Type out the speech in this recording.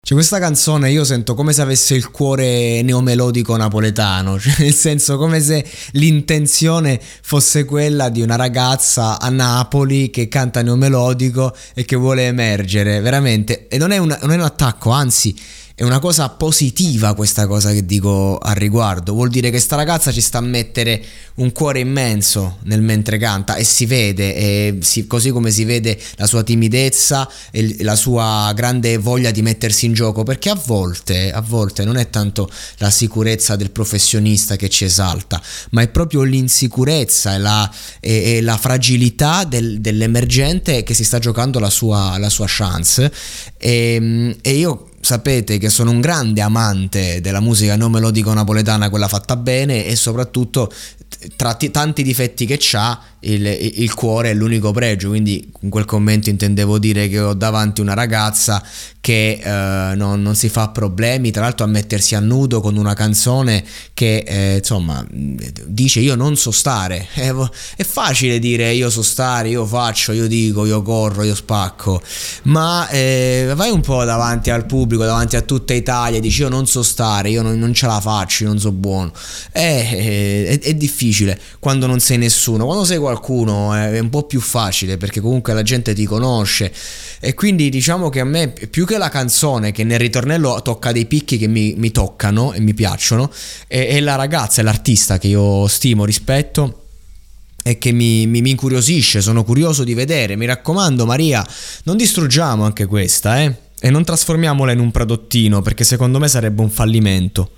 Cioè, questa canzone io sento come se avesse il cuore neomelodico napoletano, cioè nel senso come se l'intenzione fosse quella di una ragazza a Napoli che canta neomelodico e che vuole emergere, veramente. E non è un, non è un attacco, anzi è una cosa positiva questa cosa che dico al riguardo. Vuol dire che sta ragazza ci sta a mettere un cuore immenso nel mentre canta e si vede, e si, così come si vede la sua timidezza e la sua grande voglia di mettersi in gioco, perché a volte, a volte non è tanto la sicurezza del professionista che ci esalta, ma è proprio l'insicurezza e la, e, e la fragilità del, dell'emergente che si sta giocando la sua, la sua chance. E, e io sapete che sono un grande amante della musica non melodico napoletana, quella fatta bene e soprattutto tra t- tanti difetti che c'ha il, il, cuore è l'unico pregio, quindi in quel commento intendevo dire che ho davanti una ragazza che eh, non, non, si fa problemi, tra l'altro a mettersi a nudo con una canzone che eh, insomma dice io non so stare, è, è, facile dire io so stare, io faccio, io dico, io corro, io spacco, ma eh, vai un po' davanti al pubblico, davanti a tutta Italia, dici io non so stare, io non, non ce la faccio, io non so buono, è, è, è difficile quando non sei nessuno, quando sei qualcuno è un po' più facile perché comunque la gente ti conosce e quindi diciamo che a me più che la canzone che nel ritornello tocca dei picchi che mi, mi toccano e mi piacciono è, è la ragazza, è l'artista che io stimo, rispetto e che mi, mi, mi, incuriosisce, sono curioso di vedere. Mi raccomando, Maria, non distruggiamo anche questa, eh? E non trasformiamola in un prodottino, perché secondo me sarebbe un fallimento.